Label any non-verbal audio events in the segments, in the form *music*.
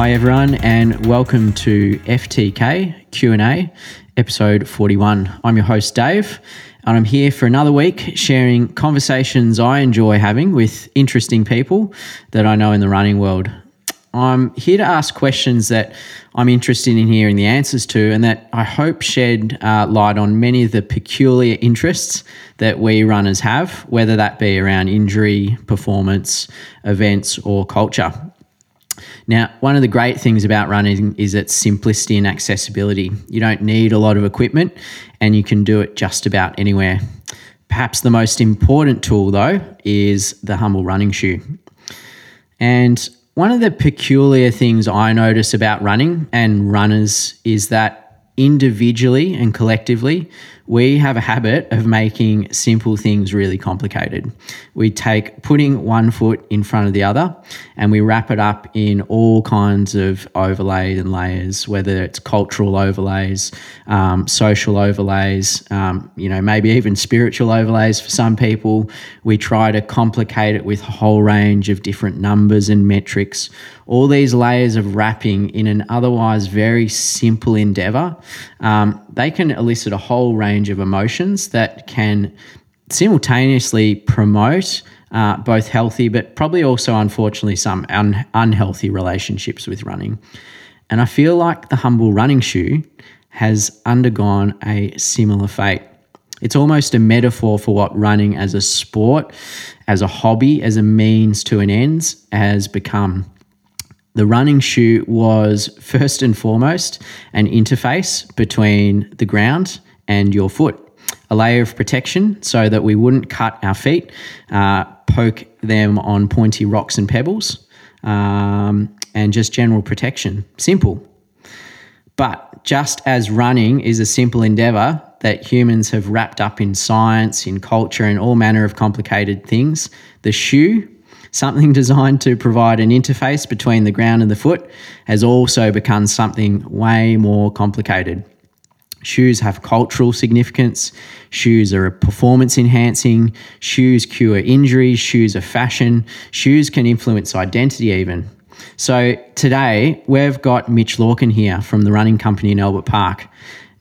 Hi everyone, and welcome to FTK Q and A, episode forty-one. I'm your host Dave, and I'm here for another week sharing conversations I enjoy having with interesting people that I know in the running world. I'm here to ask questions that I'm interested in hearing the answers to, and that I hope shed uh, light on many of the peculiar interests that we runners have, whether that be around injury, performance, events, or culture. Now, one of the great things about running is its simplicity and accessibility. You don't need a lot of equipment and you can do it just about anywhere. Perhaps the most important tool, though, is the humble running shoe. And one of the peculiar things I notice about running and runners is that individually and collectively, we have a habit of making simple things really complicated. We take putting one foot in front of the other and we wrap it up in all kinds of overlays and layers, whether it's cultural overlays, um, social overlays, um, you know, maybe even spiritual overlays for some people. We try to complicate it with a whole range of different numbers and metrics. All these layers of wrapping in an otherwise very simple endeavor, um, they can elicit a whole range range of emotions that can simultaneously promote uh, both healthy, but probably also, unfortunately, some un- unhealthy relationships with running. And I feel like the humble running shoe has undergone a similar fate. It's almost a metaphor for what running as a sport, as a hobby, as a means to an end has become. The running shoe was first and foremost an interface between the ground and your foot. A layer of protection so that we wouldn't cut our feet, uh, poke them on pointy rocks and pebbles, um, and just general protection. Simple. But just as running is a simple endeavor that humans have wrapped up in science, in culture, and all manner of complicated things, the shoe, something *laughs* designed to provide an interface between the ground and the foot, has also become something way more complicated. Shoes have cultural significance. Shoes are performance enhancing. Shoes cure injuries. Shoes are fashion. Shoes can influence identity, even. So today we've got Mitch Lorkin here from the running company in Albert Park.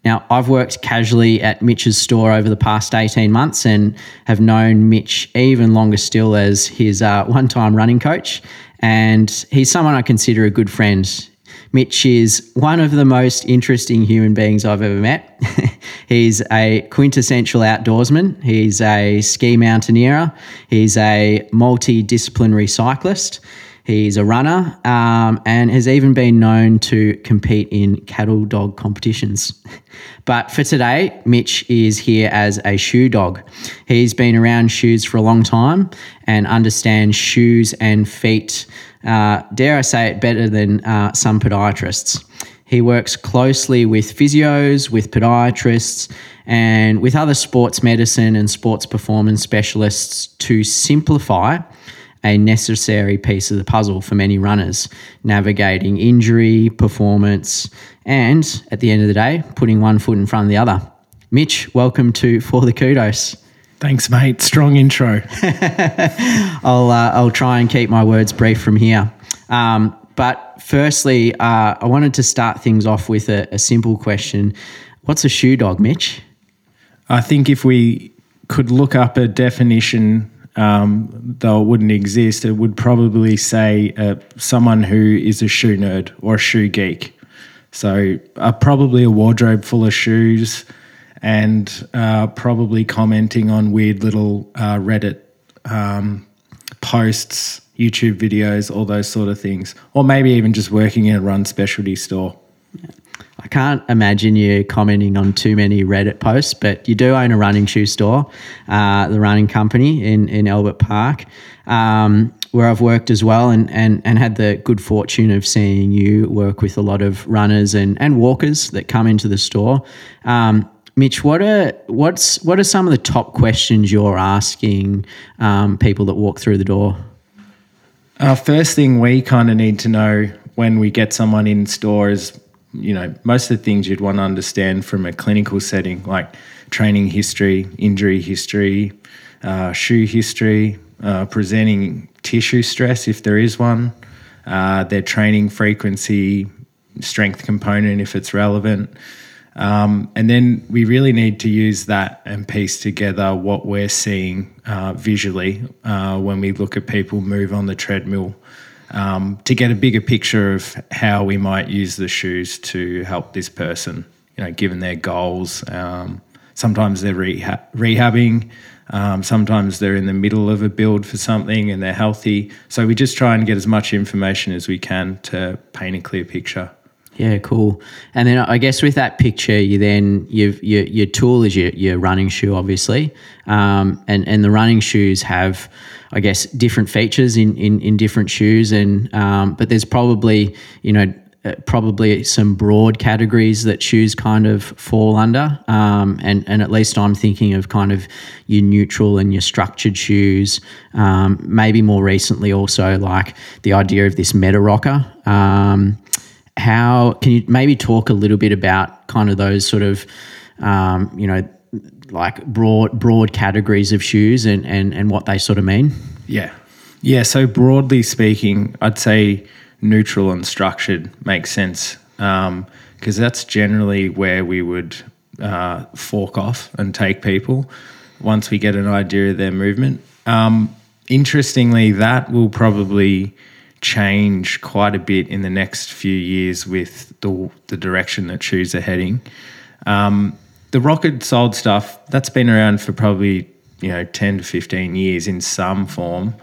Now, I've worked casually at Mitch's store over the past 18 months and have known Mitch even longer still as his uh, one time running coach. And he's someone I consider a good friend. Mitch is one of the most interesting human beings I've ever met. *laughs* he's a quintessential outdoorsman. He's a ski mountaineer. He's a multidisciplinary cyclist. He's a runner um, and has even been known to compete in cattle dog competitions. *laughs* But for today, Mitch is here as a shoe dog. He's been around shoes for a long time and understands shoes and feet uh, dare I say it, better than uh, some podiatrists. He works closely with physios, with podiatrists, and with other sports medicine and sports performance specialists to simplify a necessary piece of the puzzle for many runners, navigating injury, performance, and at the end of the day, putting one foot in front of the other. Mitch, welcome to For the Kudos. Thanks, mate. Strong intro. *laughs* I'll uh, I'll try and keep my words brief from here. Um, but firstly, uh, I wanted to start things off with a, a, simple question: What's a shoe dog, Mitch? I think if we could look up a definition, um, though it wouldn't exist, it would probably say uh, someone who is a shoe nerd or a shoe geek. So, uh, probably a wardrobe full of shoes and uh, probably commenting on weird little uh, Reddit um, posts, YouTube videos, all those sort of things, or maybe even just working in a run specialty store. I can't imagine you commenting on too many Reddit posts, but you do own a running shoe store, uh, the running company in, in Albert Park, um, where I've worked as well and, and, and had the good fortune of seeing you work with a lot of runners and, and walkers that come into the store. Um, Mitch, what are what's what are some of the top questions you're asking um, people that walk through the door? Our first thing we kind of need to know when we get someone in store is, you know, most of the things you'd want to understand from a clinical setting, like training history, injury history, uh, shoe history, uh, presenting tissue stress if there is one, uh, their training frequency, strength component if it's relevant. Um, and then we really need to use that and piece together what we're seeing uh, visually uh, when we look at people move on the treadmill um, to get a bigger picture of how we might use the shoes to help this person, you know, given their goals. Um, sometimes they're reha- rehabbing, um, sometimes they're in the middle of a build for something and they're healthy. So we just try and get as much information as we can to paint a clear picture. Yeah, cool. And then I guess with that picture, you then your your tool is your, your running shoe, obviously, um, and and the running shoes have, I guess, different features in in, in different shoes, and um, but there's probably you know uh, probably some broad categories that shoes kind of fall under. Um, and, and at least I'm thinking of kind of your neutral and your structured shoes. Um, maybe more recently, also like the idea of this meta rocker. Um, how can you maybe talk a little bit about kind of those sort of um, you know like broad broad categories of shoes and, and and what they sort of mean? Yeah. Yeah so broadly speaking i'd say neutral and structured makes sense because um, that's generally where we would uh, fork off and take people once we get an idea of their movement. Um, interestingly that will probably change quite a bit in the next few years with the, the direction that shoes are heading. Um, the rocker soled stuff that's been around for probably you know 10 to 15 years in some form,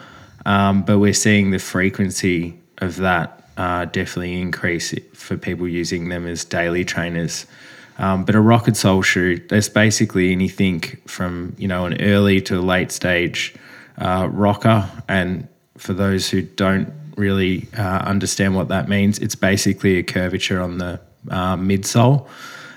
um, but we're seeing the frequency of that uh, definitely increase for people using them as daily trainers. Um, but a rocker sole shoe, there's basically anything from you know an early to late stage uh, rocker, and for those who don't really uh, understand what that means, it's basically a curvature on the uh, midsole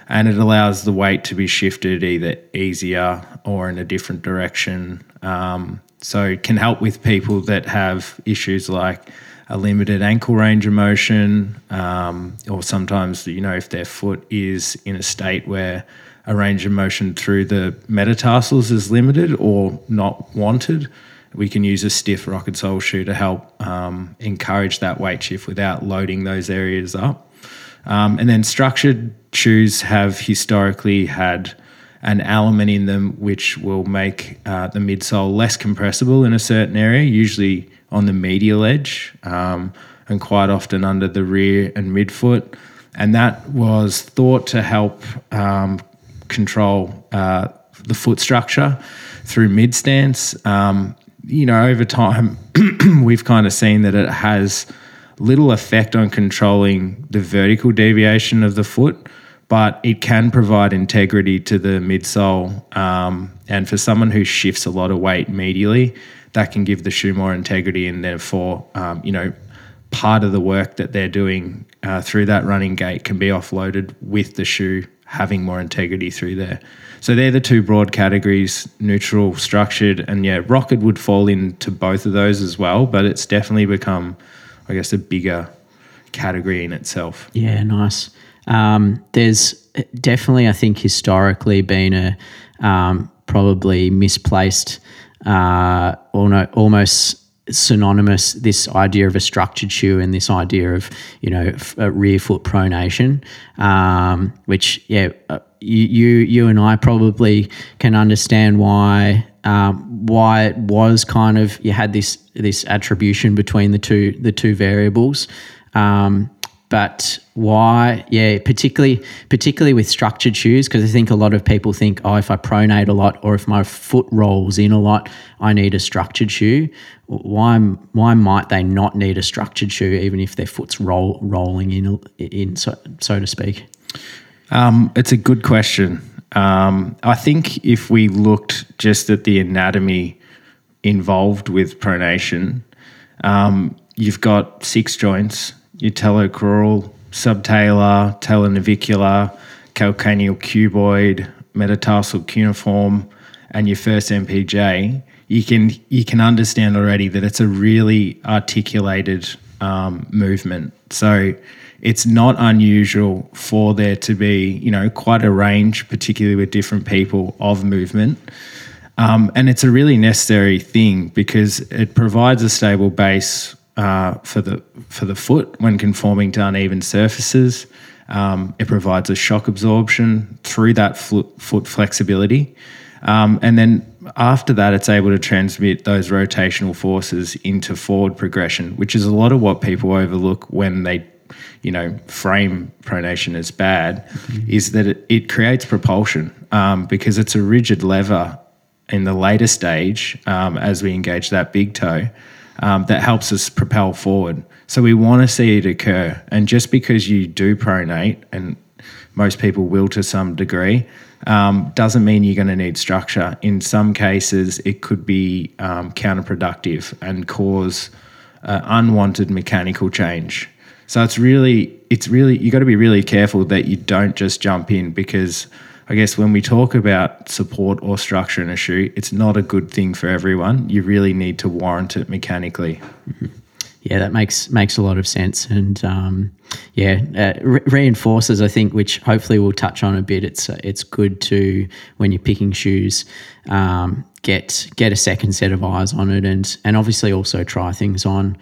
and it allows the weight to be shifted either easier or in a different direction. Um, so it can help with people that have issues like a limited ankle range of motion, um, or sometimes, you know, if their foot is in a state where a range of motion through the metatarsals is limited or not wanted we can use a stiff rocker sole shoe to help um, encourage that weight shift without loading those areas up. Um, and then structured shoes have historically had an element in them which will make uh, the midsole less compressible in a certain area, usually on the medial edge um, and quite often under the rear and midfoot. And that was thought to help um, control uh, the foot structure through mid stance. Um, you know, over time, *clears throat* we've kind of seen that it has little effect on controlling the vertical deviation of the foot, but it can provide integrity to the midsole. Um, and for someone who shifts a lot of weight medially, that can give the shoe more integrity, and therefore, um, you know, part of the work that they're doing uh, through that running gait can be offloaded with the shoe having more integrity through there. So they're the two broad categories neutral, structured, and yeah, Rocker would fall into both of those as well, but it's definitely become, I guess, a bigger category in itself. Yeah, nice. Um, there's definitely, I think, historically been a um, probably misplaced, uh, almost synonymous this idea of a structured shoe and this idea of you know a rear foot pronation um, which yeah uh, you, you you and I probably can understand why um, why it was kind of you had this this attribution between the two the two variables. Um, but why yeah particularly particularly with structured shoes because i think a lot of people think oh if i pronate a lot or if my foot rolls in a lot i need a structured shoe. Why why might they not need a structured shoe even if their foot's roll, rolling in in so, so to speak um, it's a good question um, i think if we looked just at the anatomy involved with pronation um, you've got six joints talocrural, subtalar, talonavicular, calcaneal cuboid, metatarsal cuneiform, and your first MPJ, you can you can understand already that it's a really articulated um, movement. So it's not unusual for there to be you know quite a range, particularly with different people, of movement. Um, and it's a really necessary thing because it provides a stable base uh, for the for the foot when conforming to uneven surfaces. Um, it provides a shock absorption through that foot, flexibility, um, and then after that, it's able to transmit those rotational forces into forward progression, which is a lot of what people overlook when they you know, frame pronation as bad, mm-hmm. is that it, it creates propulsion um, because it's a rigid lever in the later stage um, as we engage that big toe um, that helps us propel forward. So we want to see it occur. And just because you do pronate, and most people will to some degree, um, doesn't mean you're going to need structure. In some cases, it could be um, counterproductive and cause uh, unwanted mechanical change. So it's really, it's really, you got to be really careful that you don't just jump in because I guess when we talk about support or structure in a shoe, it's not a good thing for everyone. You really need to warrant it mechanically. Mm-hmm. Yeah, that makes makes a lot of sense, and um, yeah, uh, re- reinforces. I think, which hopefully we'll touch on a bit. It's uh, it's good to when you're picking shoes, um, get get a second set of eyes on it, and and obviously also try things on.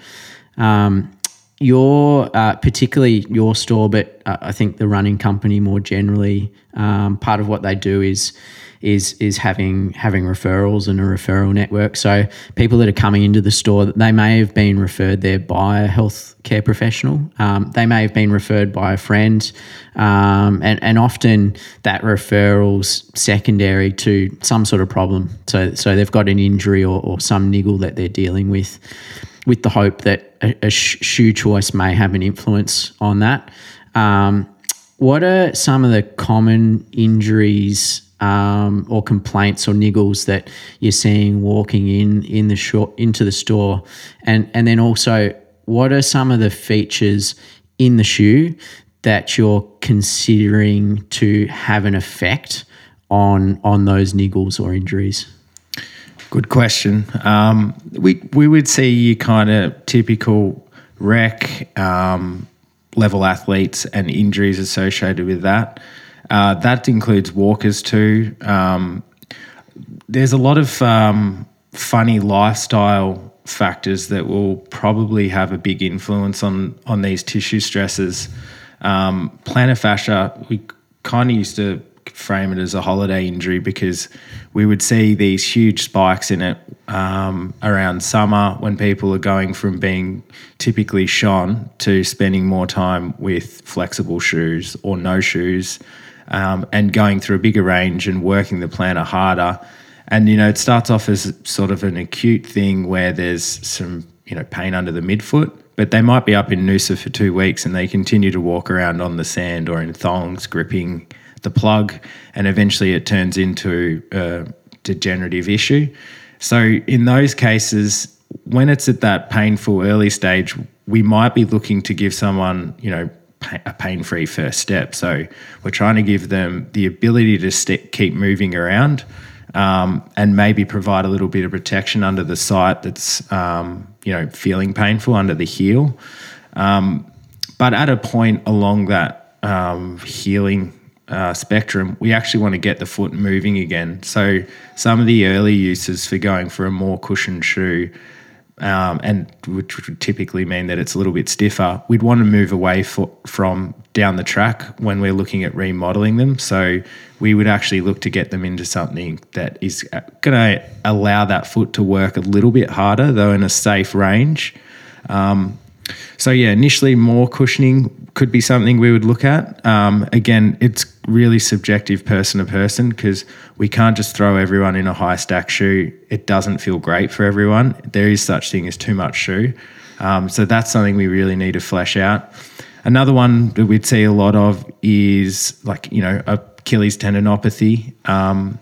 Um, your uh, particularly your store, but uh, I think the running company more generally, um, part of what they do is is is having having referrals and a referral network. So people that are coming into the store, they may have been referred there by a healthcare professional. Um, they may have been referred by a friend, um, and and often that referral's secondary to some sort of problem. So so they've got an injury or, or some niggle that they're dealing with with the hope that a, a shoe choice may have an influence on that. Um, what are some of the common injuries um, or complaints or niggles that you're seeing walking in in the short into the store, and and then also what are some of the features in the shoe that you're considering to have an effect on on those niggles or injuries? Good question. Um, we we would see you kind of typical rec um, level athletes and injuries associated with that. Uh, that includes walkers too. Um, there's a lot of um, funny lifestyle factors that will probably have a big influence on on these tissue stresses. Um, plantar fascia, we kind of used to frame it as a holiday injury because we would see these huge spikes in it um, around summer when people are going from being typically shone to spending more time with flexible shoes or no shoes um, and going through a bigger range and working the plantar harder. And, you know, it starts off as sort of an acute thing where there's some, you know, pain under the midfoot but they might be up in Noosa for two weeks and they continue to walk around on the sand or in thongs, gripping the plug, and eventually it turns into a degenerative issue. So, in those cases, when it's at that painful early stage, we might be looking to give someone, you know, a pain free first step. So, we're trying to give them the ability to st- keep moving around um, and maybe provide a little bit of protection under the site that's, um, you know, feeling painful under the heel. Um, but at a point along that um, healing uh, spectrum, we actually want to get the foot moving again. So some of the early uses for going for a more cushioned shoe, um, and which would typically mean that it's a little bit stiffer, we'd want to move away for, from down the track when we're looking at remodeling them. So we would actually look to get them into something that is uh, going to allow that foot to work a little bit harder, though in a safe range. Um, so yeah, initially more cushioning could be something we would look at. Um, again, it's really subjective person to person because we can't just throw everyone in a high stack shoe. It doesn't feel great for everyone. There is such thing as too much shoe. Um, so that's something we really need to flesh out. Another one that we'd see a lot of is like, you know, Achilles tendinopathy. Um,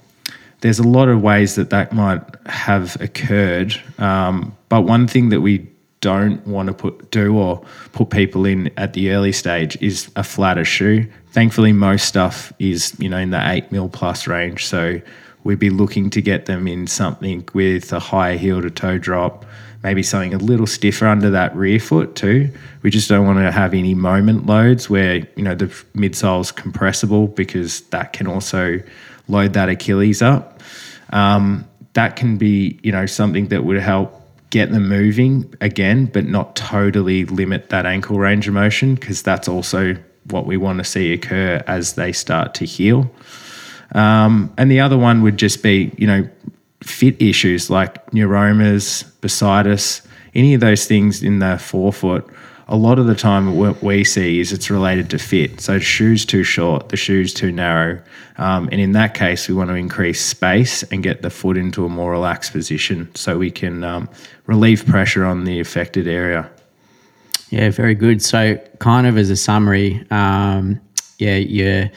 there's a lot of ways that that might have occurred. Um, but one thing that we don't want to put do or put people in at the early stage is a flatter shoe. Thankfully, most stuff is you know in the eight mil plus range, so we'd be looking to get them in something with a higher heel to toe drop, maybe something a little stiffer under that rear foot too. We just don't want to have any moment loads where you know the midsole's compressible because that can also load that Achilles up. Um, that can be you know something that would help get them moving again, but not totally limit that ankle range of motion because that's also what we want to see occur as they start to heal. Um, and the other one would just be, you know, fit issues like neuromas, bursitis, any of those things in the forefoot. A lot of the time, what we see is it's related to fit. So, shoe's too short, the shoe's too narrow. Um, and in that case, we want to increase space and get the foot into a more relaxed position so we can um, relieve pressure on the affected area. Yeah, very good. So, kind of as a summary, um, yeah,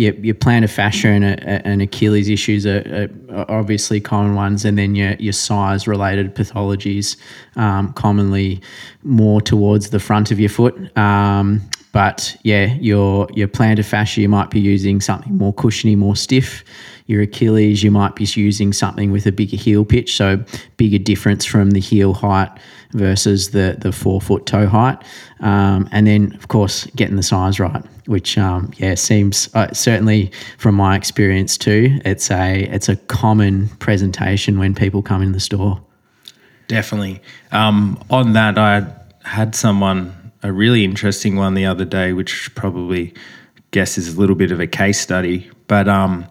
your, your plantar fascia and, and Achilles issues are, are, obviously common ones, and then your, your size related pathologies, um, commonly more towards the front of your foot. Um, but yeah, your your plantar fascia, you might be using something more cushiony, more stiff. Your Achilles, you might be using something with a bigger heel pitch, so bigger difference from the heel height versus the the forefoot toe height, um, and then of course getting the size right, which um, yeah seems uh, certainly from my experience too. It's a it's a common presentation when people come in the store. Definitely. Um, on that, I had someone a really interesting one the other day, which probably guess is a little bit of a case study, but um,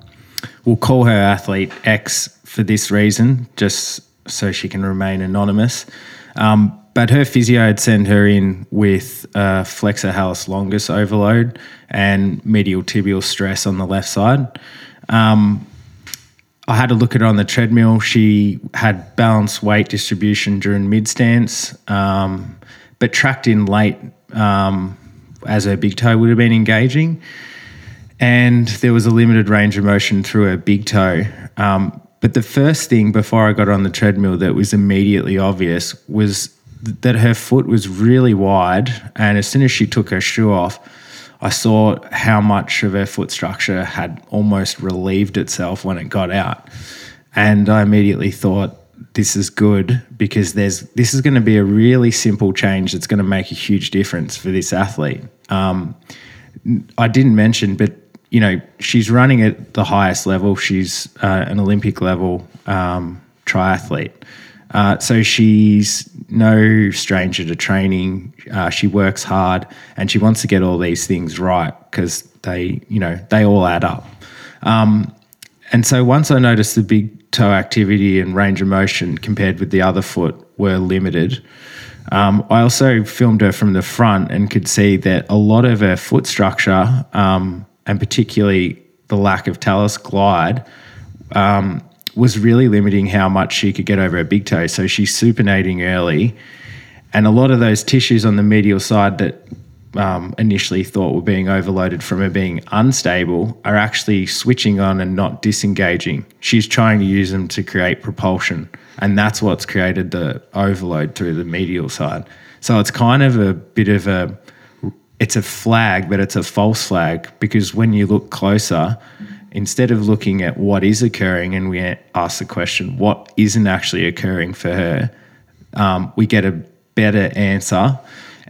we'll call her athlete X for this reason, just so she can remain anonymous. Um, but her physio had sent her in with uh, flexor hallucis longus overload and medial tibial stress on the left side. Um, I had a look at her on the treadmill. She had balanced weight distribution during mid stance, um, but tracked in late um, as her big toe would have been engaging. And there was a limited range of motion through her big toe. Um, but the first thing before I got on the treadmill that was immediately obvious was that her foot was really wide. And as soon as she took her shoe off, I saw how much of her foot structure had almost relieved itself when it got out. And I immediately thought, this is good because there's this is going to be a really simple change that's going to make a huge difference for this athlete. Um, I didn't mention, but you know, she's running at the highest level. She's uh, an Olympic level um, triathlete. Uh, so she's no stranger to training. Uh, she works hard and she wants to get all these things right because they, you know, they all add up. Um, and so once I noticed the big toe activity and range of motion compared with the other foot were limited, um, I also filmed her from the front and could see that a lot of her foot structure um, and particularly the lack of talus glide, um, was really limiting how much she could get over her big toe. So she's supinating early, and a lot of those tissues on the medial side that um, initially thought were being overloaded from her being unstable are actually switching on and not disengaging. She's trying to use them to create propulsion, and that's what's created the overload through the medial side. So it's kind of a bit of a it's a flag, but it's a false flag because when you look closer, instead of looking at what is occurring and we ask the question, what isn't actually occurring for her, um, we get a better answer.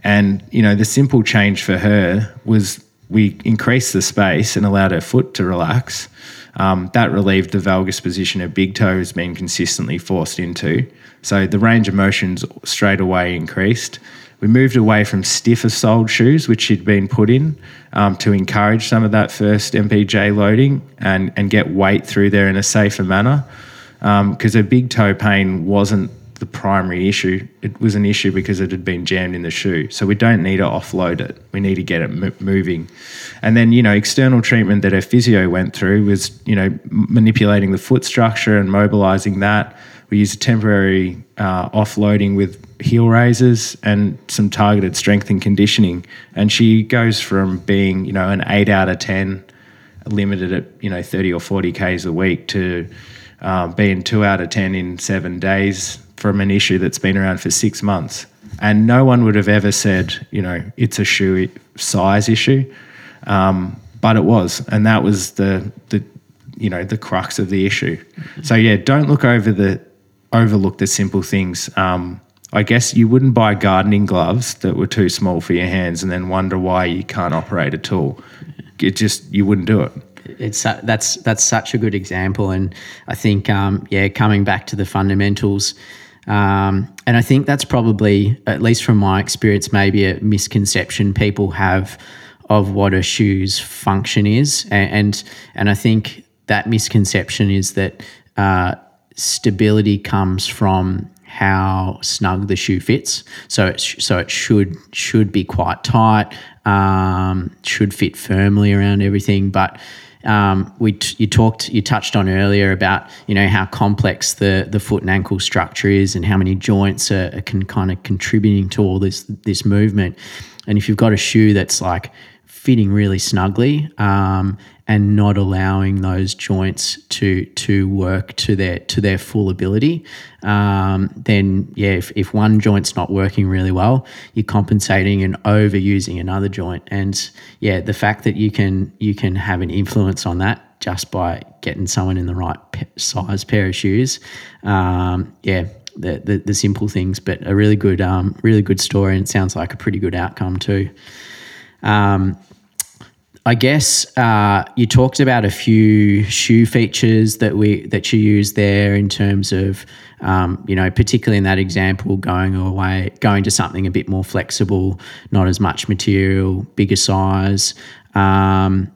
And, you know, the simple change for her was we increased the space and allowed her foot to relax. Um, that relieved the valgus position her big toe has been consistently forced into. So the range of motions straight away increased. We moved away from stiffer soled shoes, which she'd been put in, um, to encourage some of that first MPJ loading and, and get weight through there in a safer manner. Because um, her big toe pain wasn't the primary issue. It was an issue because it had been jammed in the shoe. So we don't need to offload it. We need to get it m- moving. And then, you know, external treatment that her physio went through was, you know, manipulating the foot structure and mobilizing that. We used a temporary uh, offloading with heel raises and some targeted strength and conditioning. And she goes from being, you know, an eight out of 10, limited at, you know, 30 or 40 Ks a week to uh, being two out of 10 in seven days from an issue that's been around for six months. And no one would have ever said, you know, it's a shoe size issue. Um, but it was. And that was the, the, you know the crux of the issue. So yeah, don't look over the overlook the simple things. Um, I guess you wouldn't buy gardening gloves that were too small for your hands and then wonder why you can't operate a tool. It just you wouldn't do it. It's that's that's such a good example, and I think um, yeah, coming back to the fundamentals. Um, and I think that's probably, at least from my experience, maybe a misconception people have of what a shoe's function is, and and, and I think that misconception is that uh, stability comes from how snug the shoe fits. So it sh- so it should should be quite tight, um, should fit firmly around everything, but um, we t- you talked you touched on earlier about you know how complex the the foot and ankle structure is and how many joints are, are can kind of contributing to all this this movement and if you've got a shoe that's like fitting really snugly um, and not allowing those joints to to work to their to their full ability, um, then yeah, if, if one joint's not working really well, you're compensating and overusing another joint. And yeah, the fact that you can you can have an influence on that just by getting someone in the right size pair of shoes, um, yeah, the, the, the simple things, but a really good um, really good story, and it sounds like a pretty good outcome too. Um, I guess uh, you talked about a few shoe features that we that you use there in terms of, um, you know, particularly in that example, going away, going to something a bit more flexible, not as much material, bigger size. Um,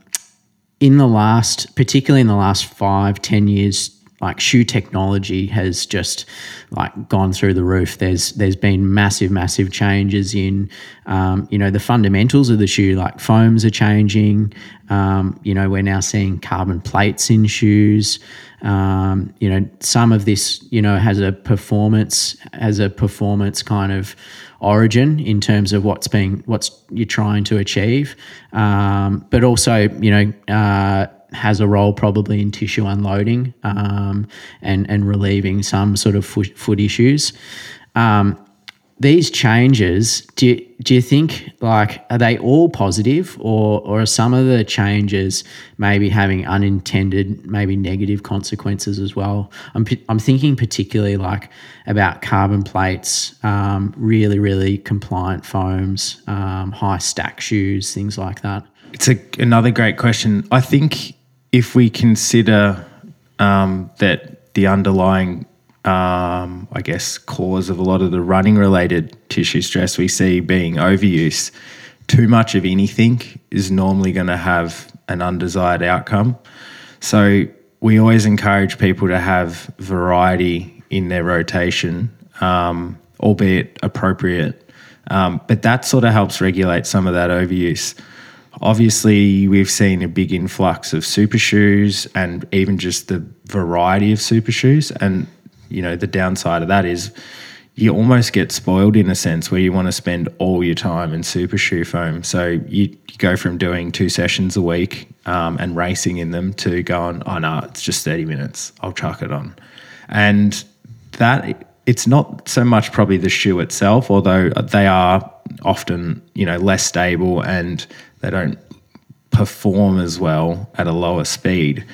in the last, particularly in the last five, ten years, like shoe technology has just like gone through the roof. There's there's been massive massive changes in um, you know the fundamentals of the shoe. Like foams are changing. Um, you know we're now seeing carbon plates in shoes. Um, you know some of this you know has a performance has a performance kind of origin in terms of what's being what's you're trying to achieve, um, but also you know. Uh, has a role probably in tissue unloading um, and and relieving some sort of foot, foot issues. Um, these changes, do you, do you think like are they all positive, or or are some of the changes maybe having unintended, maybe negative consequences as well? I'm I'm thinking particularly like about carbon plates, um, really really compliant foams, um, high stack shoes, things like that. It's a, another great question. I think if we consider um, that the underlying, um, I guess, cause of a lot of the running related tissue stress we see being overuse, too much of anything is normally going to have an undesired outcome. So we always encourage people to have variety in their rotation, um, albeit appropriate. Um, but that sort of helps regulate some of that overuse. Obviously, we've seen a big influx of super shoes and even just the variety of super shoes. And, you know, the downside of that is you almost get spoiled in a sense where you want to spend all your time in super shoe foam. So you, you go from doing two sessions a week um, and racing in them to going, oh no, it's just 30 minutes. I'll chuck it on. And that it's not so much probably the shoe itself, although they are often, you know, less stable and they don't perform as well at a lower speed.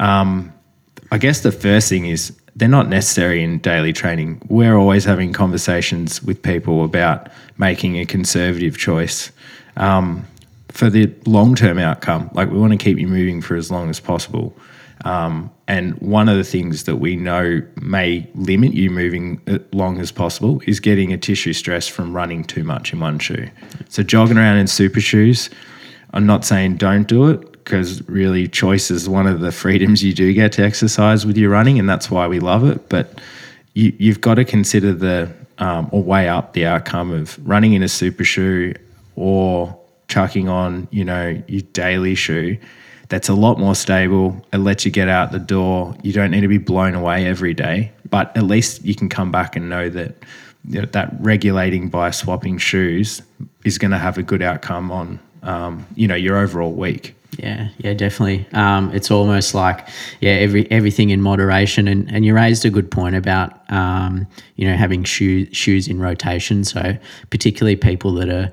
Um, I guess the first thing is they're not necessary in daily training. We're always having conversations with people about making a conservative choice um, for the long term outcome. Like we want to keep you moving for as long as possible. Um, and one of the things that we know may limit you moving as long as possible is getting a tissue stress from running too much in one shoe. So, jogging around in super shoes, I'm not saying don't do it because really choice is one of the freedoms you do get to exercise with your running, and that's why we love it. But you, you've got to consider the um, or weigh up the outcome of running in a super shoe or chucking on, you know, your daily shoe that's a lot more stable. It lets you get out the door. You don't need to be blown away every day, but at least you can come back and know that you know, that regulating by swapping shoes is going to have a good outcome on um, you know your overall week. Yeah, yeah, definitely. Um, it's almost like yeah, every everything in moderation, and, and you raised a good point about um, you know having shoes shoes in rotation. So particularly people that are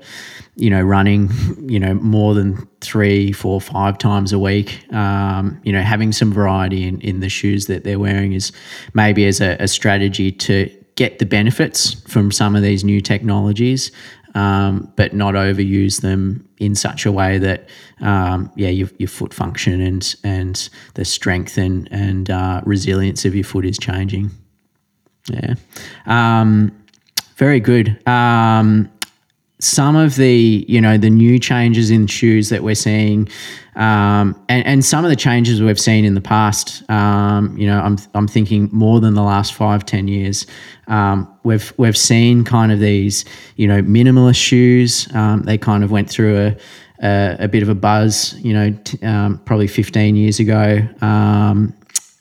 you know running you know more than three, four, five times a week. Um, you know having some variety in, in the shoes that they're wearing is maybe as a, a strategy to get the benefits from some of these new technologies um, but not overuse them in such a way that um, yeah your, your foot function and and the strength and and uh, resilience of your foot is changing. Yeah, um, very good. Um, some of the you know the new changes in shoes that we're seeing um, and, and some of the changes we've seen in the past um, you know I'm, I'm thinking more than the last five ten years um, we've we've seen kind of these you know minimalist shoes um, they kind of went through a, a, a bit of a buzz you know t- um, probably 15 years ago um,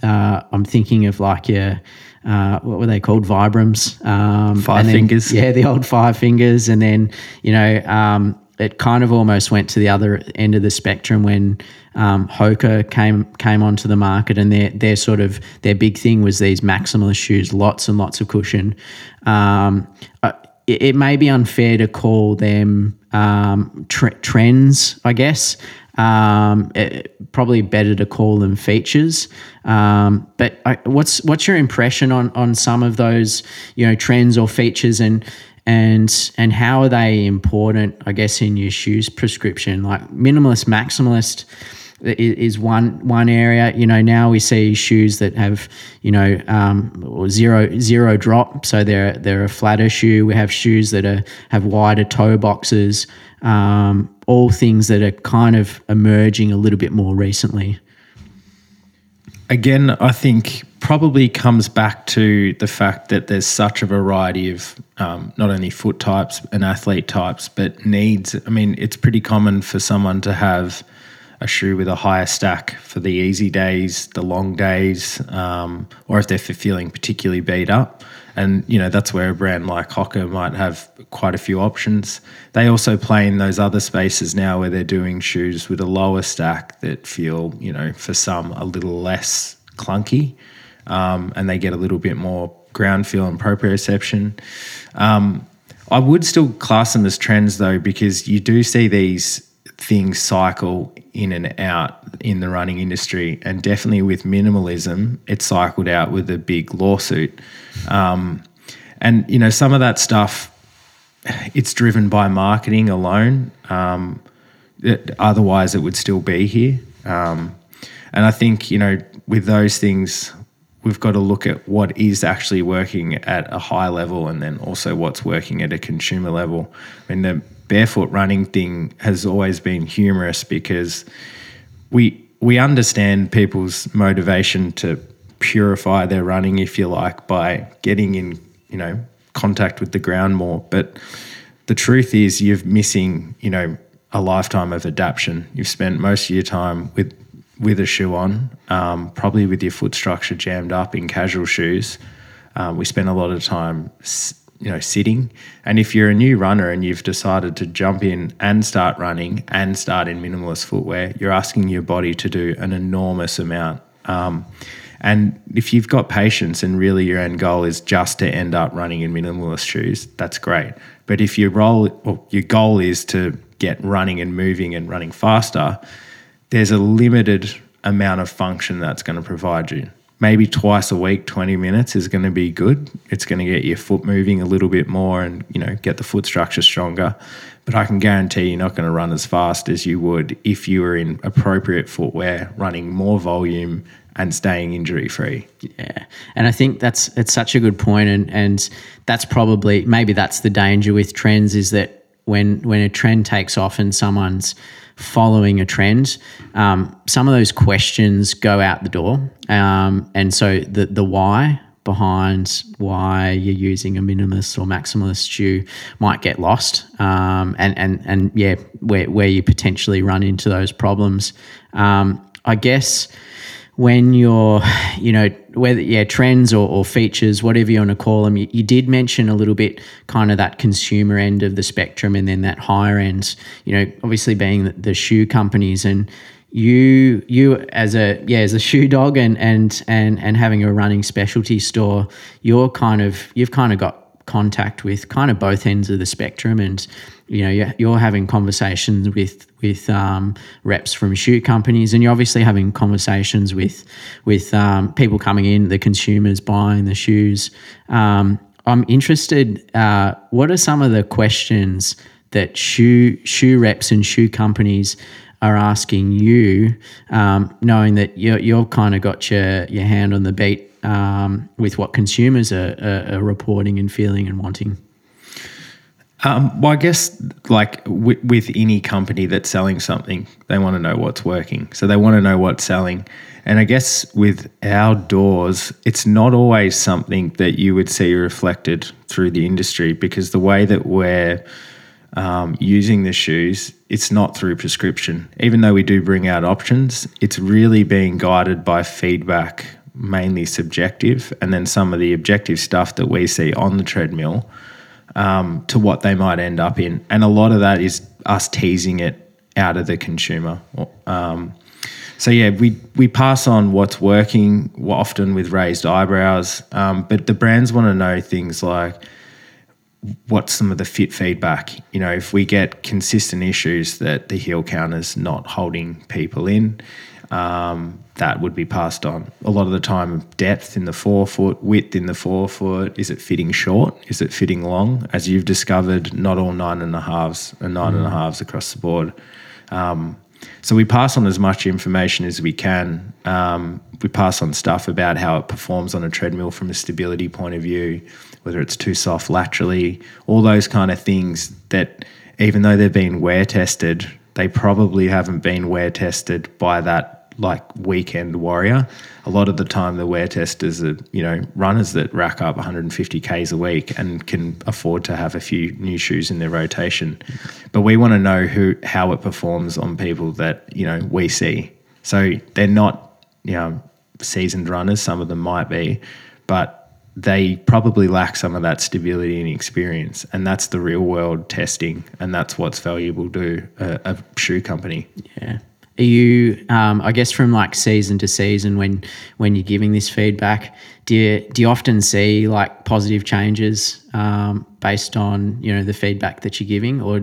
uh, I'm thinking of like yeah uh, what were they called? Vibrams. Um, five then, fingers. Yeah, the old five fingers. And then, you know, um, it kind of almost went to the other end of the spectrum when um, Hoka came came onto the market, and their their sort of their big thing was these maximalist shoes, lots and lots of cushion. Um, uh, it, it, may be unfair to call them um, tre- trends, I guess. Um, it, probably better to call them features. Um, but I, what's what's your impression on on some of those you know trends or features and and and how are they important? I guess in your shoes prescription, like minimalist, maximalist is one one area. You know, now we see shoes that have you know um, zero zero drop, so they're they're a flatter shoe. We have shoes that are have wider toe boxes um, all things that are kind of emerging a little bit more recently. Again, I think probably comes back to the fact that there's such a variety of um, not only foot types and athlete types, but needs. I mean, it's pretty common for someone to have a shoe with a higher stack for the easy days, the long days, um, or if they're feeling particularly beat up. And you know that's where a brand like Hoka might have quite a few options. They also play in those other spaces now where they're doing shoes with a lower stack that feel, you know, for some a little less clunky, um, and they get a little bit more ground feel and proprioception. Um, I would still class them as trends though, because you do see these things cycle in and out in the running industry. And definitely with minimalism, it cycled out with a big lawsuit. Um, and, you know, some of that stuff, it's driven by marketing alone. Um, it, otherwise, it would still be here. Um, and I think, you know, with those things, we've got to look at what is actually working at a high level and then also what's working at a consumer level. I mean, the barefoot running thing has always been humorous because we we understand people's motivation to purify their running, if you like, by getting in, you know, contact with the ground more. But the truth is, you're missing, you know, a lifetime of adaptation. You've spent most of your time with with a shoe on, um, probably with your foot structure jammed up in casual shoes. Um, we spend a lot of time you know sitting. And if you're a new runner and you've decided to jump in and start running and start in minimalist footwear you're asking your body to do an enormous amount. Um, and if you've got patience and really your end goal is just to end up running in minimalist shoes that's great. But if your role or your goal is to get running and moving and running faster there's a limited amount of function that's going to provide you maybe twice a week 20 minutes is going to be good. It's going to get your foot moving a little bit more and you know get the foot structure stronger. But i can guarantee you're not going to run as fast as you would if you were in appropriate footwear running more volume and staying injury free yeah. And i think that's it's such a good point and and that's probably maybe that's the danger with trends is that when when a trend takes off and someone's following a trend, um, some of those questions go out the door. Um, and so the, the why behind why you're using a minimalist or maximalist shoe might get lost. Um, and, and, and yeah, where, where you potentially run into those problems. Um, I guess when you're, you know, whether yeah trends or, or features, whatever you want to call them, you, you, did mention a little bit kind of that consumer end of the spectrum, and then that higher end. You know, obviously being the, the shoe companies and you you as a yeah as a shoe dog and and and and having a running specialty store you're kind of you've kind of got contact with kind of both ends of the spectrum and you know you're, you're having conversations with with um, reps from shoe companies and you're obviously having conversations with with um, people coming in the consumers buying the shoes um, i'm interested uh, what are some of the questions that shoe shoe reps and shoe companies are asking you, um, knowing that you're, you've kind of got your, your hand on the beat um, with what consumers are, are, are, reporting and feeling and wanting? Um, well, I guess like w- with any company that's selling something, they want to know what's working. So they want to know what's selling. And I guess with outdoors, it's not always something that you would see reflected through the industry because the way that we're um, using the shoes, it's not through prescription. Even though we do bring out options, it's really being guided by feedback mainly subjective, and then some of the objective stuff that we see on the treadmill um, to what they might end up in. And a lot of that is us teasing it out of the consumer. Um, so yeah, we we pass on what's working often with raised eyebrows, um, but the brands want to know things like what's some of the fit feedback. You know, if we get consistent issues that the heel counter's not holding people in, um, that would be passed on. A lot of the time, depth in the forefoot, width in the forefoot. Is it fitting short? Is it fitting long? As you've discovered, not all nine and a halves are nine mm. and a mm. halves across the board. Um, so we pass on as much information as we can. Um, we pass on stuff about how it performs on a treadmill from a stability point of view, whether it's too soft laterally, all those kind of things that even though they've been wear tested, they probably haven't been wear tested by that like weekend warrior. A lot of the time, the wear testers are you know runners that rack up 150 k's a week and can afford to have a few new shoes in their rotation. But we want to know who how it performs on people that you know we see. So they're not you know seasoned runners. Some of them might be, but they probably lack some of that stability and experience. And that's the real world testing. And that's what's valuable to a, a shoe company. Yeah. Are you, um, I guess, from like season to season, when when you're giving this feedback, do you do you often see like positive changes um, based on you know the feedback that you're giving, or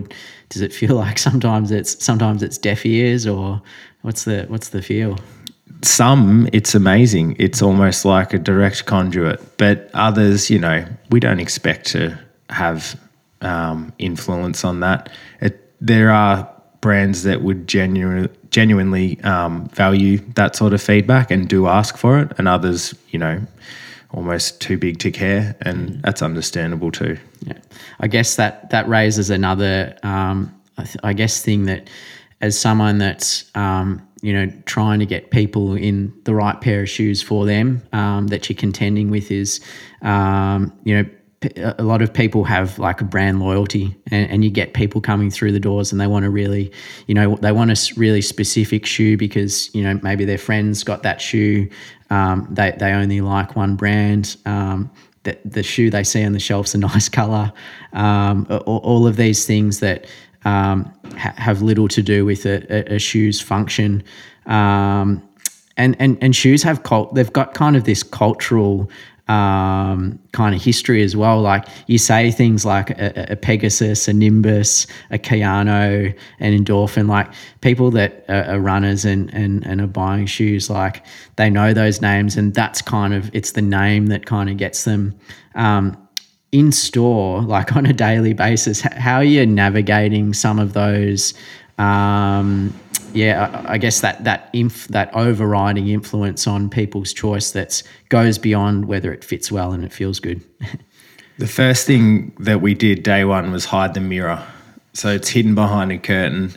does it feel *laughs* like sometimes it's sometimes it's deaf ears, or what's the what's the feel? Some it's amazing. It's almost like a direct conduit, but others, you know, we don't expect to have um, influence on that. It, there are brands that would genuinely genuinely um, value that sort of feedback and do ask for it, and others, you know, almost too big to care, and mm. that's understandable too. Yeah, I guess that that raises another, um, I, th- I, guess, thing that as someone that's um, you know trying to get people in the right pair of shoes for them um, that you're contending with is um, you know a lot of people have like a brand loyalty and, and, you get people coming through the doors and they want to really you know they want a really specific shoe because you know maybe their friends got that shoe um, they, they only like one brand um, the, the shoe they see on the shelf's a *laughs* nice color um, all, all, of these things that um, ha- have little to do with a, a, a shoe's function um, and, and and shoes have cult they've got kind of this cultural um, kind of history as well. Like you say things like a, a, Pegasus, a Nimbus, a Kayano, an Endorphin. Like people that are, are, runners and, and and are buying shoes, like they know those names, and that's kind of it's the name that kind of gets them. Um, in store, like *laughs* on a daily basis, how are you navigating some of those um, yeah, I guess that that inf, that overriding influence on people's choice that goes beyond whether it fits well and it feels good. *laughs* the first thing that we did day one was hide the mirror, so it's hidden behind a curtain.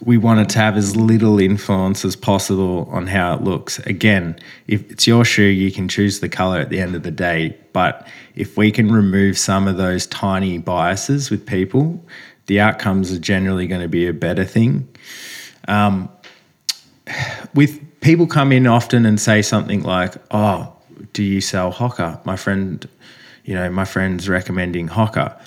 We wanted to have as little influence as possible on how it looks. Again, if it's your shoe, you can choose the color at the end of the day. But if we can remove some of those tiny biases with people, the outcomes are generally going to be a better thing. Um, with people come in often and say something like, "Oh, do you sell Hoka?" My friend, you know, my friend's recommending Hoka.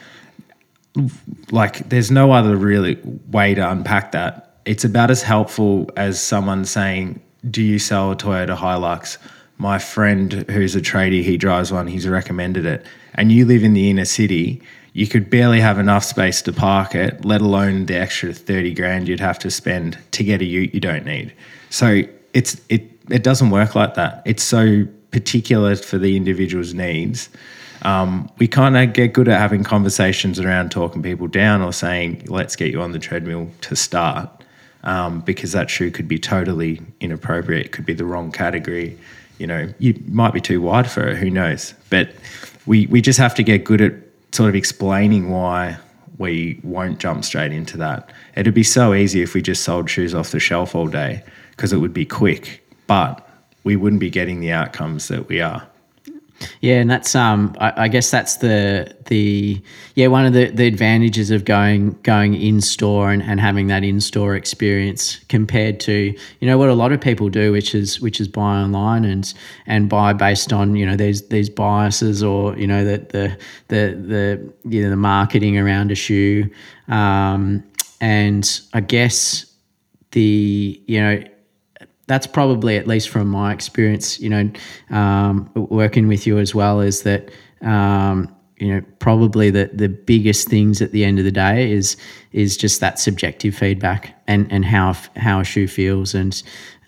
Like, there's no other really way to unpack that. It's about as helpful as someone saying, "Do you sell a Toyota Hilux?" My friend, who's a tradie, he drives one. He's recommended it, and you live in the inner city. You could barely have enough space to park it, let alone the extra thirty grand you'd have to spend to get a ute you don't need. So it's it it doesn't work like that. It's so particular for the individual's needs. Um, we kind of get good at having conversations around talking people down or saying, let's get you on the treadmill to start, um, because that shoe could be totally inappropriate. It could be the wrong category. You know, you might be too wide for it. Who knows? But we, we just have to get good at sort of explaining why we won't jump straight into that. It'd be so easy if we just sold shoes off the shelf all day because it would be quick, but we wouldn't be getting the outcomes that we are. Yeah, and that's um, I, I, guess that's the the yeah one of the, the advantages of going going in store and, and having that in store experience compared to you know what a lot of people do, which is which is buy online and and buy based on you know these these biases or you know the the the the you know the marketing around a shoe, um, and I guess the you know that's probably at least from my experience, you know, um, working with you as well, is that um, you know probably the the biggest things at the end of the day is is just that subjective feedback and and how how a shoe feels, and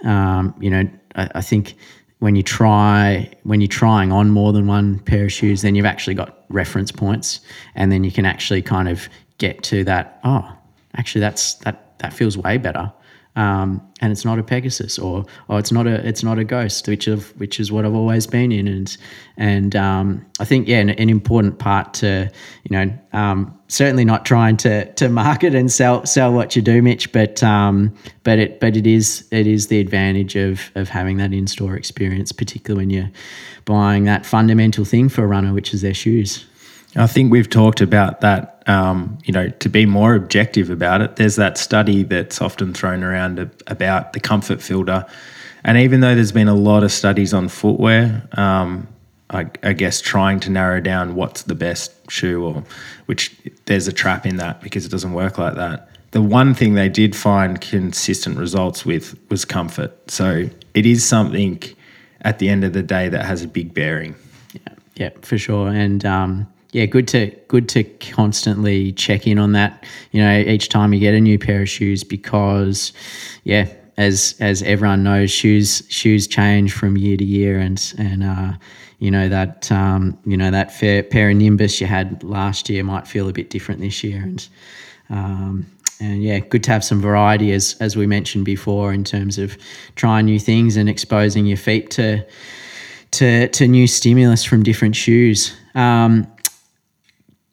um, you know, I, I think when you try when you're trying on more than one pair of shoes, then you've actually got reference points, and then you can actually kind of get to that. Oh, actually, that's that that feels way better um, and it's not a Pegasus or or it's not a it's not a Ghost, which of which is what I've always been in, and and um, I think yeah, an, an, important part to you know um, certainly not trying to to market and sell sell what you do, Mitch, but um, but it but it is it is the advantage of of having that in store experience, particularly when you're buying that fundamental thing for a runner, which is their shoes. I think we've talked about that. Um, you know, to be more objective about it, there's that study that's often thrown around about the comfort filter, and even though there's been a lot of studies on footwear, um, I, I, guess trying to narrow down what's the best shoe, or which there's a trap in that because it doesn't work like that. The one thing they did find consistent results with was comfort. So it is something at the end of the day that has a big bearing. Yeah, yeah, for sure, and. Um, yeah, good to good to constantly check in on that. You know, each time you get a new pair of shoes, because yeah, as as everyone knows, shoes shoes change from year to year, and and uh, you know that um, you know that fair, pair of Nimbus you had last year might feel a bit different this year, and um, and yeah, good to have some variety as as we mentioned before in terms of trying new things and exposing your feet to to to new stimulus from different shoes. Um,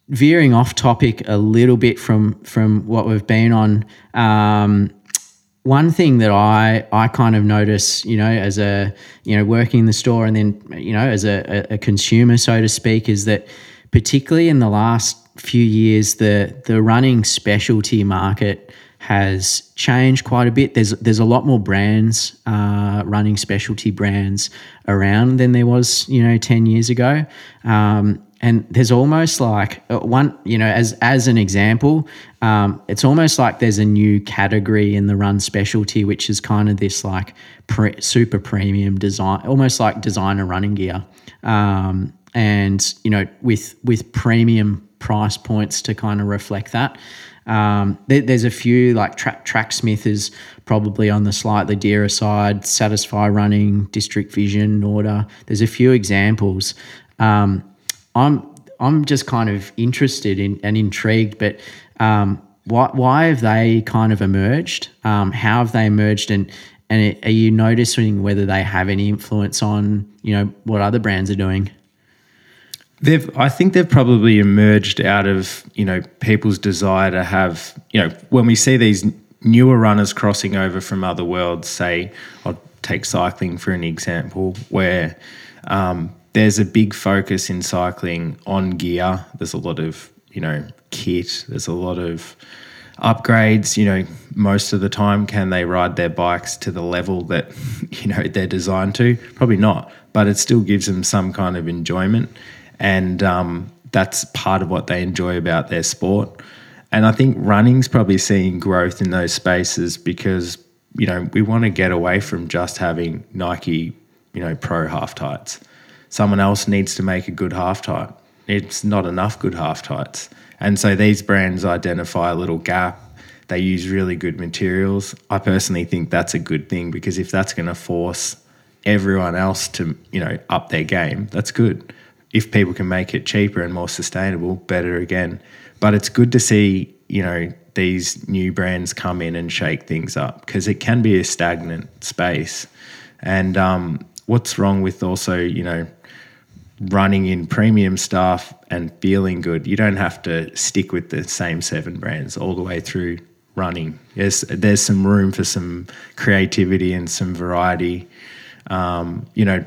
veering off topic a little bit from from what we've been on. Um, one thing that I I kind of notice, you know, as a you know working in the store and then you know as a, a consumer, so to speak, is that particularly in the last few years, the the running specialty market has changed quite a bit. There's there's a lot more brands uh, running specialty brands around than there was you know ten years ago. Um, and there's almost like uh, one you know as as an example um, it's almost like there's a new category in the run specialty which is kind of this like pre- super premium design almost like designer running gear um, and you know with with premium price points to kind of reflect that um, there, there's a few like tra- Tracksmith is probably on the slightly dearer side satisfy running district vision order there's a few examples um, I'm I'm just kind of interested in and intrigued, but um, why why have they kind of emerged? Um, how have they emerged, and and are you noticing whether they have any influence on you know what other brands are doing? They've, I think they've probably emerged out of you know people's desire to have you know when we see these newer runners crossing over from other worlds. Say, I'll take cycling for an example, where um, there's a big focus in cycling on gear. There's a lot of you know kit. There's a lot of upgrades, you know, most of the time, can they ride their bikes to the level that, *laughs* you know, they're designed to? Probably not, but it still gives them some kind of enjoyment. And um, that's part of what they enjoy about their sport. And I think running's probably seeing growth in those spaces because, you know, we want to get away from just having Nike, you know, pro half tights. Someone else needs to make a good half tight. It's not enough good half tights. And so these brands identify a little gap. They use really good materials. I personally think that's a good thing because if that's going to force everyone else to, you know, up their game, that's good. If people can make it cheaper and more sustainable, better again. But it's good to see, you know, these new brands come in and shake things up because it can be a stagnant space. And um, what's wrong with also, you know, running in premium stuff and feeling good. You don't have to stick with the same seven brands all the way through running. There's there's some room for some creativity and some variety. Um, you know,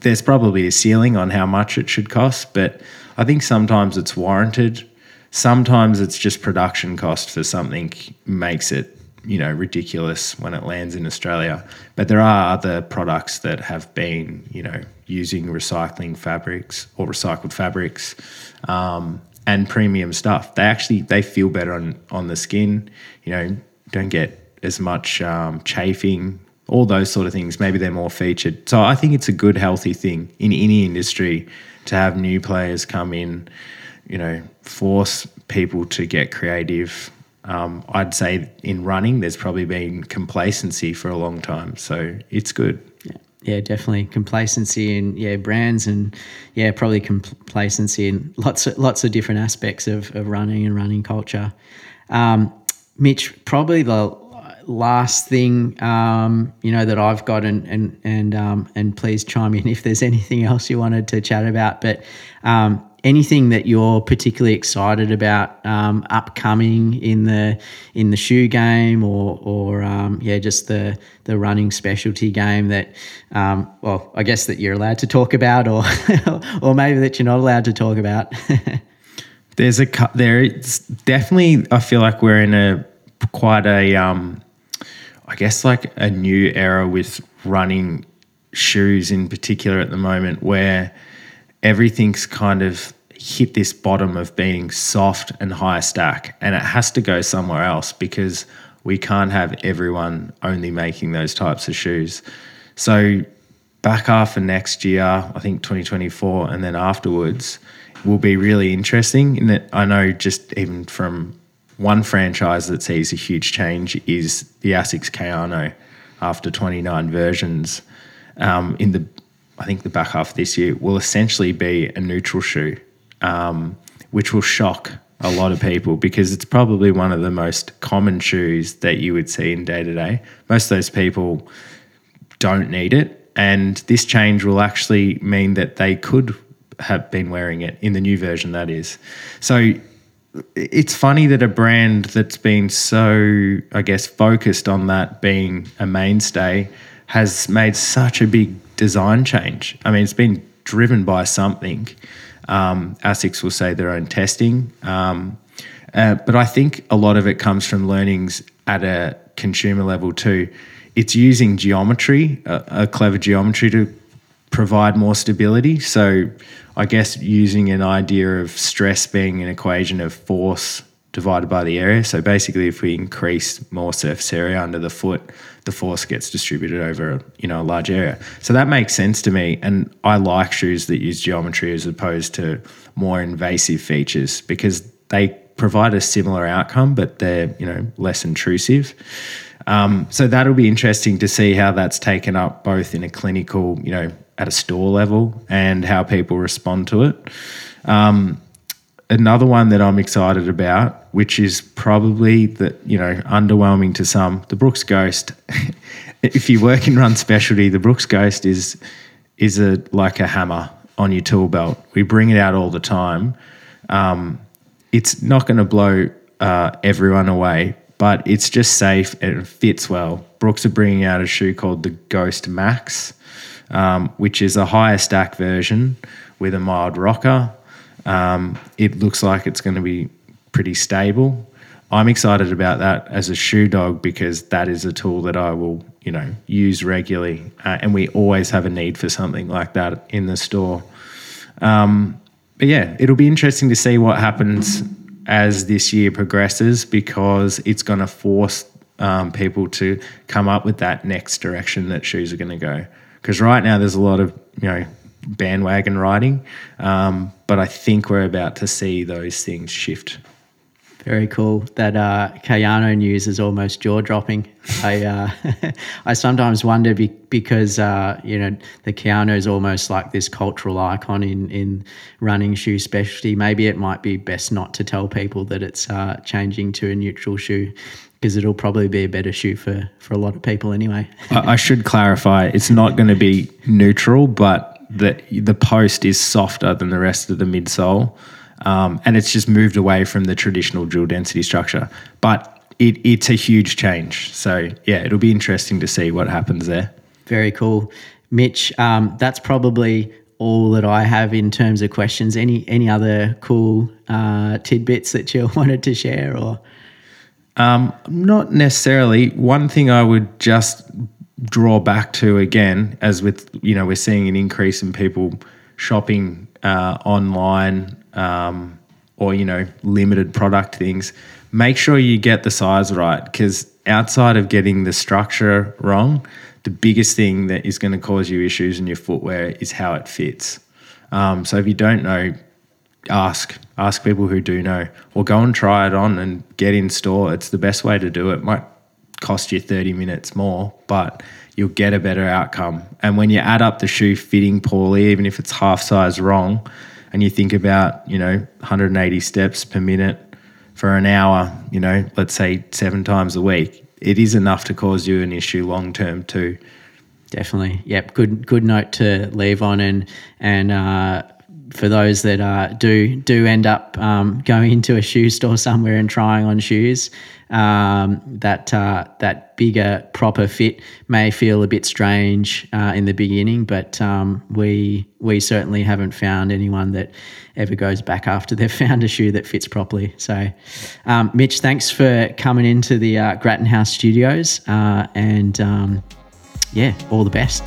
there's probably a ceiling on how much it should cost, but I think sometimes it's warranted. Sometimes it's just production cost for something makes it you know ridiculous when it lands in Australia. But there are other products that have been you know using recycling fabrics or recycled fabrics um, and premium stuff. They actually they feel better on on the skin. You know, don't get as much um, chafing. All those sort of things. Maybe they're more featured. So I think it's a good, healthy thing in any industry to have new players come in. You know, force people to get creative um, I'd say in running, there's probably been complacency for a long time. So it's good. Yeah, yeah definitely complacency in yeah brands and yeah probably complacency in lots of lots of different aspects of, of running and running culture. Um, Mitch, probably the last thing um, you know that I've got, and and and um, and please chime in *laughs* if there's anything else you wanted to chat about. But um, anything that you're particularly excited about um, upcoming in the in the shoe game or or um, yeah just the the running specialty game that um, well I guess that you're allowed to talk about or *laughs* or maybe that you're not allowed to talk about. *laughs* There's a there it's definitely I feel like we're in a quite a um I guess like a new era with running shoes in particular at the moment where everything's kind of hit this bottom of being soft and high stack, and it has to go somewhere else because we can't have everyone only making those types of shoes. So, back half of next year, I think 2024, and then afterwards will be really interesting. In that, I know just even from one franchise that sees a huge change is the Asics Kayano after 29 versions. Um, in the I think the back half this year will essentially be a neutral shoe, um, which will shock a lot of people because it's probably one of the most common shoes that you would see in day to day. Most of those people don't need it. And this change will actually mean that they could have been wearing it in the new version, that is. So it's funny that a brand that's been so, I guess, focused on that being a mainstay has made such a big design change. I mean, it's been driven by something. Um, ASICS will say their own testing. Um, uh, but I think a lot of it comes from learnings at a consumer level too. It's using geometry, a, a clever geometry to provide more stability. So I guess using an idea of stress being an equation of force divided by the area. So basically, if we increase more surface area under the foot, the force gets distributed over you know a large area. So that makes sense to me, and I like shoes that use geometry as opposed to more invasive features because they provide a similar outcome, but they're you know less intrusive. Um, so that'll be interesting to see how that's taken up both in a clinical, you know, at a store level and how people respond to it. Um, another one that I'm excited about, which is probably the you know underwhelming to some, the Brooks Ghost. *laughs* if you work in run specialty, the Brooks Ghost is is a like a hammer on your tool belt. We bring it out all the time. Um, it's not going to blow uh, everyone away, but it's just safe and it fits well. Brooks are bringing out a shoe called the Ghost Max, um, which is a higher stack version with a mild rocker um, it looks like it's going to be pretty stable. I'm excited about that as a shoe dog because that is a tool that I will, you know, use regularly, uh, and we always have a need for something like that in the store. Um, but yeah, it'll be interesting to see what happens as this year progresses because it's going to force um, people to come up with that next direction that shoes are going to go. Because right now there's a lot of you know bandwagon riding, um, but I think we're about to see those things shift. Very cool. That uh, Kayano news is almost jaw dropping. I uh, *laughs* I sometimes wonder be, because uh, you know the Kayano is almost like this cultural icon in in running shoe specialty. Maybe it might be best not to tell people that it's uh, changing to a neutral shoe because it'll probably be a better shoe for for a lot of people anyway. I, I should clarify: it's not going to be neutral, but the the post is softer than the rest of the midsole. Um, and it's just moved away from the traditional dual density structure. But it, it's a huge change. So, yeah, it'll be interesting to see what happens there. Very cool. Mitch, um, that's probably all that I have in terms of questions. Any any other cool uh, tidbits that you *laughs* wanted to share or? Um, not necessarily. One thing I would just draw back to again, as with you know we're seeing an increase in people shopping uh, online um, or you know limited product things, make sure you get the size right because outside of getting the structure wrong, the biggest thing that is going to cause you issues in your footwear is how it fits. Um, so if you don't know, ask ask people who do know, or go and try it on and get in store. It's the best way to do it. Might cost you 30 minutes more, but you'll get a better outcome. And when you add up the shoe fitting poorly, even if it's half size wrong, and you think about, you know, 180 steps per minute for an hour, you know, let's say seven times a week, it is enough to cause you an issue long term too. Definitely. Yep. Good. Good note to leave on, and and uh, for those that uh, do do end up um, going into a shoe store somewhere and trying on shoes, um, that uh, that bigger proper fit may feel a bit strange uh, in the beginning, but um, we we certainly haven't found anyone that ever goes back after they've *laughs* found a shoe that fits properly. So, um, Mitch, thanks for coming into the uh, Grattan House Studios, uh, and um, yeah, all the best.